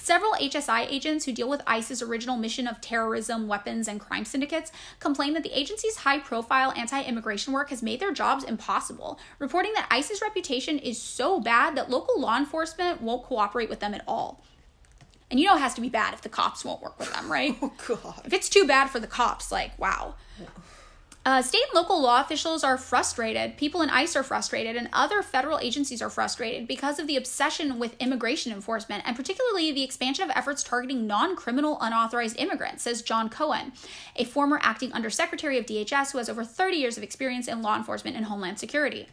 Several HSI agents who deal with ICE's original mission of terrorism, weapons, and crime syndicates complain that the agency's high profile anti immigration work has made their jobs impossible, reporting that ICE's reputation is so bad that local law enforcement won't cooperate with them at all. And you know it has to be bad if the cops won't work with them, right? Oh, God. If it's too bad for the cops, like, wow. Uh, state and local law officials are frustrated. People in ICE are frustrated, and other federal agencies are frustrated because of the obsession with immigration enforcement, and particularly the expansion of efforts targeting non criminal unauthorized immigrants, says John Cohen, a former acting undersecretary of DHS who has over 30 years of experience in law enforcement and homeland security.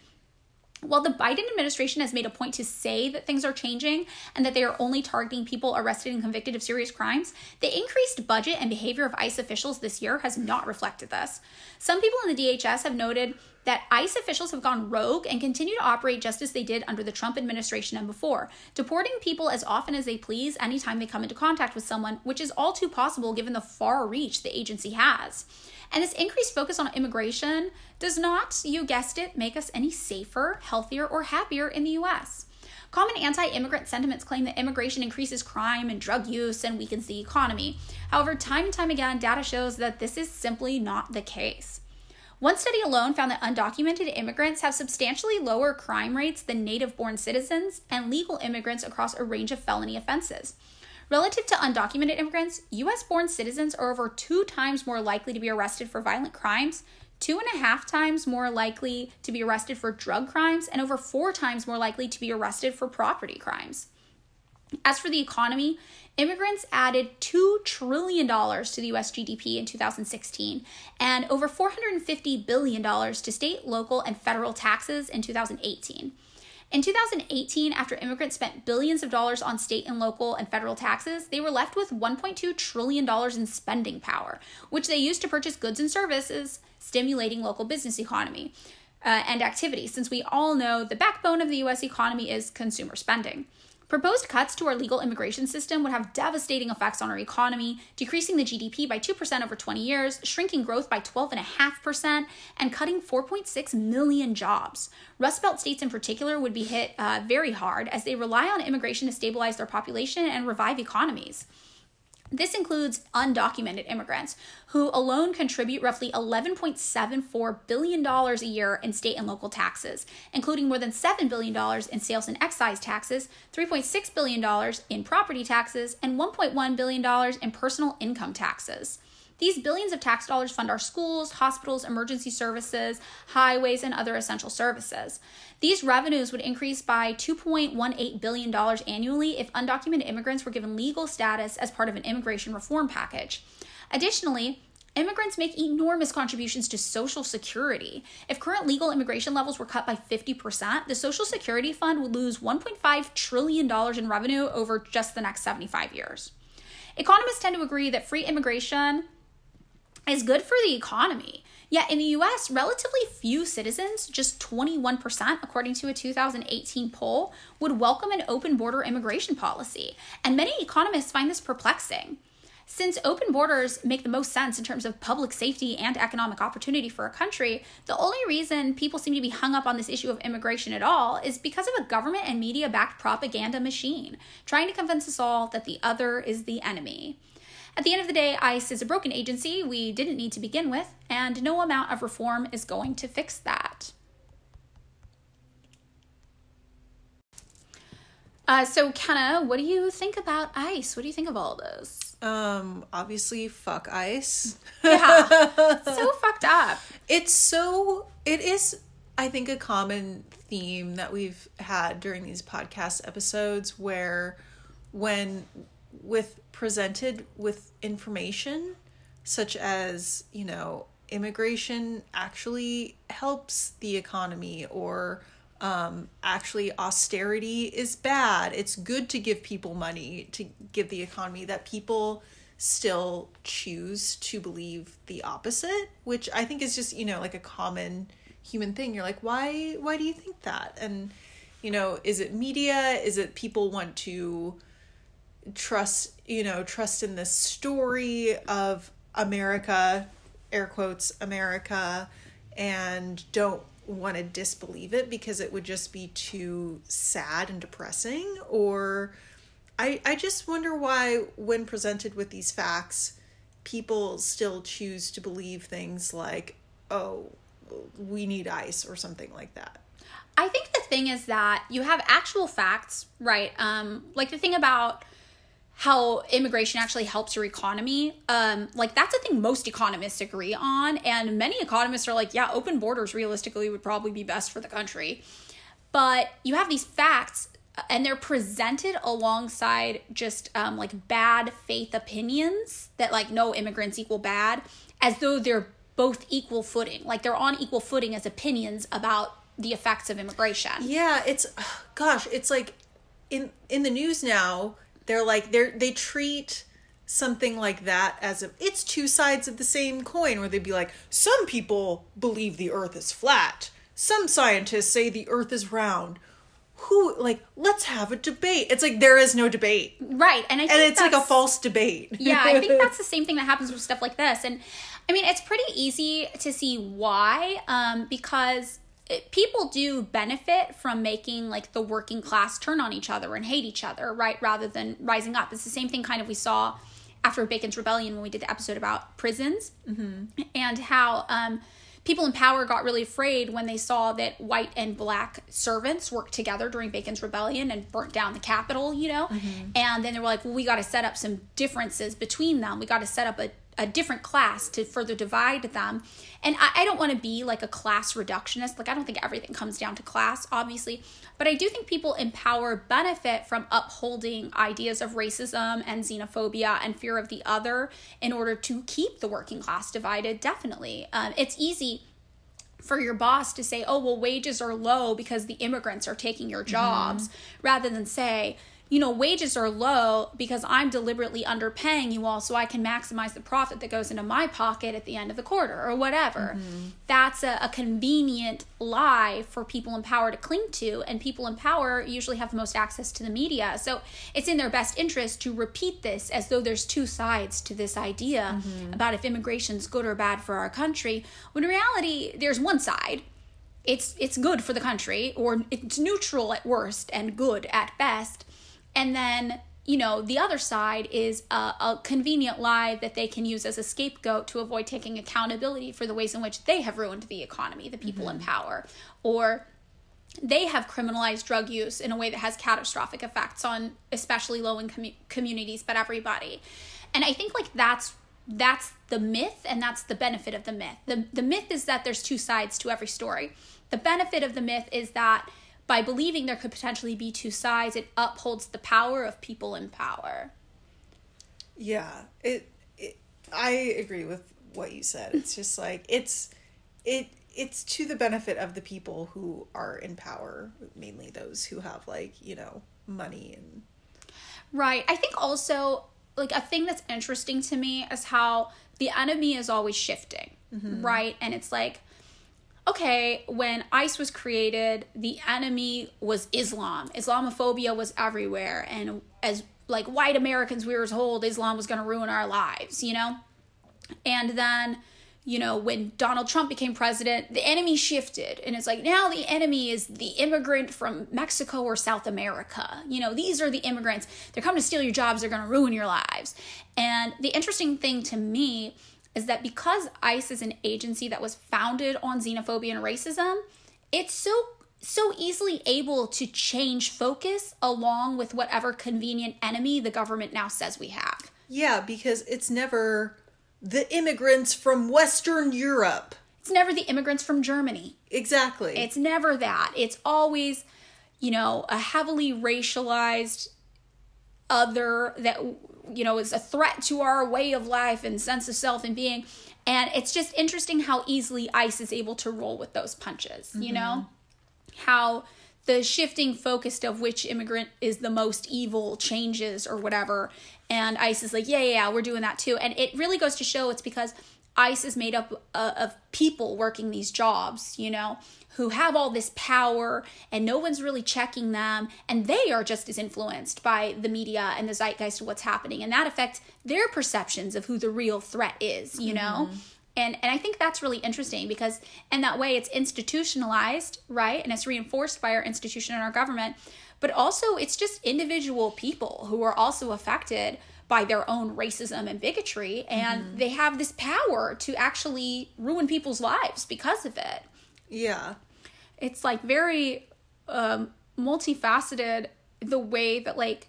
While the Biden administration has made a point to say that things are changing and that they are only targeting people arrested and convicted of serious crimes, the increased budget and behavior of ICE officials this year has not reflected this. Some people in the DHS have noted that ICE officials have gone rogue and continue to operate just as they did under the Trump administration and before, deporting people as often as they please anytime they come into contact with someone, which is all too possible given the far reach the agency has. And this increased focus on immigration does not, you guessed it, make us any safer, healthier, or happier in the US. Common anti immigrant sentiments claim that immigration increases crime and drug use and weakens the economy. However, time and time again, data shows that this is simply not the case. One study alone found that undocumented immigrants have substantially lower crime rates than native born citizens and legal immigrants across a range of felony offenses. Relative to undocumented immigrants, US born citizens are over two times more likely to be arrested for violent crimes, two and a half times more likely to be arrested for drug crimes, and over four times more likely to be arrested for property crimes. As for the economy, immigrants added $2 trillion to the US GDP in 2016 and over $450 billion to state, local, and federal taxes in 2018. In 2018, after immigrants spent billions of dollars on state and local and federal taxes, they were left with $1.2 trillion in spending power, which they used to purchase goods and services, stimulating local business economy uh, and activity, since we all know the backbone of the US economy is consumer spending. Proposed cuts to our legal immigration system would have devastating effects on our economy, decreasing the GDP by 2% over 20 years, shrinking growth by 12.5%, and cutting 4.6 million jobs. Rust Belt states in particular would be hit uh, very hard as they rely on immigration to stabilize their population and revive economies. This includes undocumented immigrants, who alone contribute roughly $11.74 billion a year in state and local taxes, including more than $7 billion in sales and excise taxes, $3.6 billion in property taxes, and $1.1 billion in personal income taxes. These billions of tax dollars fund our schools, hospitals, emergency services, highways, and other essential services. These revenues would increase by $2.18 billion annually if undocumented immigrants were given legal status as part of an immigration reform package. Additionally, Immigrants make enormous contributions to Social Security. If current legal immigration levels were cut by 50%, the Social Security Fund would lose $1.5 trillion in revenue over just the next 75 years. Economists tend to agree that free immigration is good for the economy. Yet in the US, relatively few citizens, just 21%, according to a 2018 poll, would welcome an open border immigration policy. And many economists find this perplexing. Since open borders make the most sense in terms of public safety and economic opportunity for a country, the only reason people seem to be hung up on this issue of immigration at all is because of a government and media backed propaganda machine, trying to convince us all that the other is the enemy. At the end of the day, ICE is a broken agency we didn't need to begin with, and no amount of reform is going to fix that. Uh, so, Kenna, what do you think about ICE? What do you think of all this? Um, obviously, fuck ICE. Yeah, so fucked up. It's so, it is, I think, a common theme that we've had during these podcast episodes where when with presented with information such as, you know, immigration actually helps the economy or um, actually austerity is bad. It's good to give people money to give the economy that people still choose to believe the opposite, which I think is just, you know, like a common human thing. You're like, why why do you think that? And you know, is it media? Is it people want to trust you know trust in this story of america air quotes america and don't want to disbelieve it because it would just be too sad and depressing or i i just wonder why when presented with these facts people still choose to believe things like oh we need ice or something like that I think the thing is that you have actual facts, right? Um, like the thing about how immigration actually helps your economy. Um, like that's a thing most economists agree on, and many economists are like, yeah, open borders realistically would probably be best for the country. But you have these facts, and they're presented alongside just um, like bad faith opinions that like no immigrants equal bad, as though they're both equal footing, like they're on equal footing as opinions about the effects of immigration. Yeah, it's gosh, it's like in in the news now they're like they're they treat something like that as if it's two sides of the same coin where they'd be like some people believe the earth is flat. Some scientists say the earth is round. Who like let's have a debate. It's like there is no debate. Right and I and it's like a false debate. Yeah, I think that's the same thing that happens with stuff like this. And I mean, it's pretty easy to see why, um, because it, people do benefit from making like the working class turn on each other and hate each other, right? Rather than rising up. It's the same thing kind of we saw after Bacon's Rebellion when we did the episode about prisons and how um, people in power got really afraid when they saw that white and black servants worked together during Bacon's Rebellion and burnt down the Capitol, you know? And then they were like, well, we got to set up some differences between them. We got to set up a, a different class to further divide them. And I, I don't want to be like a class reductionist. Like, I don't think everything comes down to class, obviously. But I do think people in power benefit from upholding ideas of racism and xenophobia and fear of the other in order to keep the working class divided, definitely. Um, it's easy for your boss to say, oh, well, wages are low because the immigrants are taking your jobs, rather than say, you know, wages are low because I'm deliberately underpaying you all so I can maximize the profit that goes into my pocket at the end of the quarter or whatever. Mm-hmm. That's a, a convenient lie for people in power to cling to, and people in power usually have the most access to the media. So it's in their best interest to repeat this as though there's two sides to this idea mm-hmm. about if immigration's good or bad for our country, when in reality, there's one side it's it's good for the country or it's neutral at worst and good at best and then you know the other side is a, a convenient lie that they can use as a scapegoat to avoid taking accountability for the ways in which they have ruined the economy the people in mm-hmm. power. Or they have criminalized drug use in a way that has catastrophic effects on especially low income communities but everybody. And i think like that's that's the myth and that's the benefit of the myth. The, the myth is that there's two sides to every story. The benefit of the myth is that by believing there could potentially be two sides it upholds the power of people in power Yeah, it, it. I agree with what you said. It's just like it's, it. It's to the benefit of the people who are in power, mainly those who have like you know money and Right. I think also like a thing that's interesting to me is how the enemy is always shifting, mm-hmm. right? And it's like okay, when ICE was created, the enemy was Islam. Islamophobia was everywhere and as like white Americans we were told Islam was going to ruin our lives, you know? And then you know, when Donald Trump became president, the enemy shifted. And it's like now the enemy is the immigrant from Mexico or South America. You know, these are the immigrants. They're coming to steal your jobs, they're going to ruin your lives. And the interesting thing to me is that because ICE is an agency that was founded on xenophobia and racism, it's so so easily able to change focus along with whatever convenient enemy the government now says we have. yeah, because it's never the immigrants from Western Europe. It's never the immigrants from Germany. Exactly. It's never that. It's always, you know, a heavily racialized other that, you know, is a threat to our way of life and sense of self and being. And it's just interesting how easily ICE is able to roll with those punches, you mm-hmm. know? How the shifting focus of which immigrant is the most evil changes or whatever. And ICE is like, yeah, yeah, yeah, we're doing that too. And it really goes to show it's because ICE is made up uh, of people working these jobs, you know, who have all this power and no one's really checking them. And they are just as influenced by the media and the zeitgeist of what's happening. And that affects their perceptions of who the real threat is, you know? And, and I think that's really interesting because in that way it's institutionalized, right? And it's reinforced by our institution and our government. But also it's just individual people who are also affected by their own racism and bigotry. And they have this power to actually ruin people's lives because of it. yeah. It's like very um, multifaceted the way that like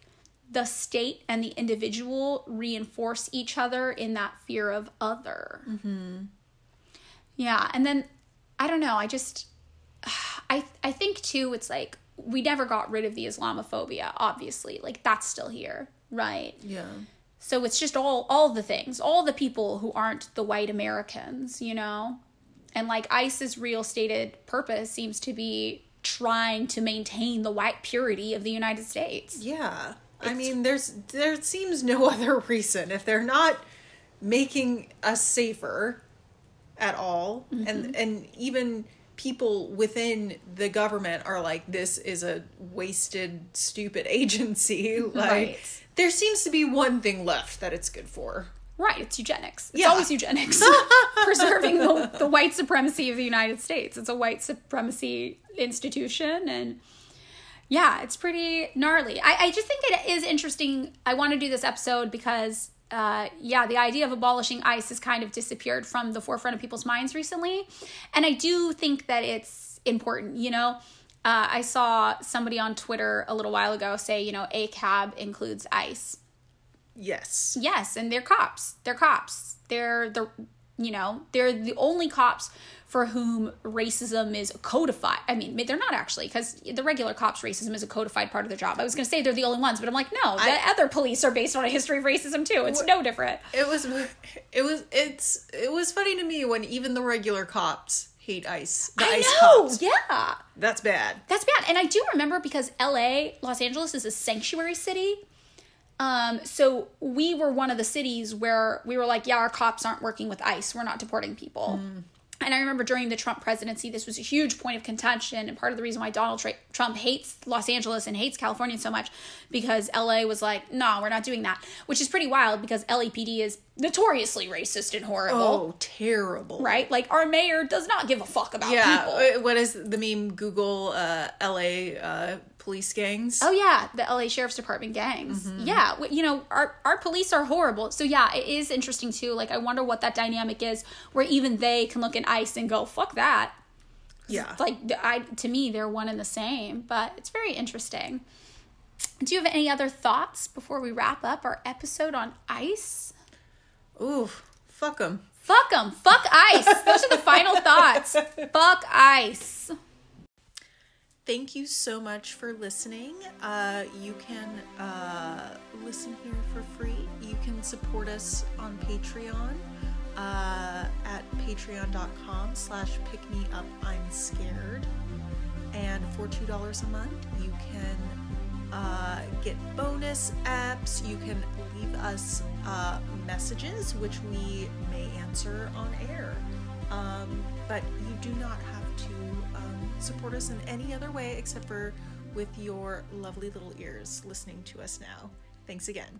the state and the individual reinforce each other in that fear of other. Mm-hmm. Yeah, and then I don't know. I just I I think too. It's like we never got rid of the Islamophobia. Obviously, like that's still here, right? Yeah. So it's just all all the things, all the people who aren't the white Americans, you know? And like ICE's real stated purpose seems to be trying to maintain the white purity of the United States. Yeah. I mean, there's there seems no other reason if they're not making us safer at all, Mm-hmm. and and even people within the government are like, this is a wasted, stupid agency. Like, Right. There seems to be one thing left that it's good for. Right, it's eugenics. It's Yeah. always eugenics. Preserving the, the white supremacy of the United States. It's a white supremacy institution and yeah, it's pretty gnarly. I, I just think it is interesting. I want to do this episode because uh, yeah, the idea of abolishing ICE has kind of disappeared from the forefront of people's minds recently. And I do think that it's important, you know. Uh, I saw somebody on Twitter a little while ago say, you know, ACAB includes ICE. Yes. Yes, and they're cops. They're cops. They're the you know, they're the only cops for whom racism is codified. I mean, they're not actually because the regular cops racism is a codified part of their job. I was going to say they're the only ones, but I'm like, no, the I- other police are based on a history of racism too. It's no different. It was it was it's it was funny to me when even the regular cops hate ICE. The I ICE know. cops. Yeah. That's bad. That's bad. And I do remember because LA, Los Angeles is a sanctuary city. Um, so we were one of the cities where we were like, yeah, our cops aren't working with ICE. We're not deporting people. And I remember during the Trump presidency, this was a huge point of contention, and part of the reason why Donald Trump hates Los Angeles and hates California so much because LA was like, no, we're not doing that, which is pretty wild because LAPD is notoriously racist and horrible, Oh, terrible. right? Like our mayor does not give a fuck about Yeah. people. uh, What is the meme? Google uh, LA uh, police gangs. Oh yeah, the LA Sheriff's Department gangs. Mm-hmm. Yeah, you know our our police are horrible. So yeah, it is interesting too. Like I wonder what that dynamic is, where even they can look at ICE and go, "Fuck that." yeah. Like I to me, they're one and the same. But it's very interesting. Do you have any other thoughts before we wrap up our episode on ICE? Ooh, fuck them. Fuck them. Fuck ICE. Those are the final thoughts. Fuck ICE. Thank you so much for listening. Uh, you can uh, listen here for free. You can support us on Patreon uh, at patreon.com slash pick me up I'm scared. And for $2 a month, you can uh, get bonus apps. You can leave us uh, messages, which we may answer on air. Um, but you do not have support us in any other way except for with your lovely little ears listening to us now. Thanks again.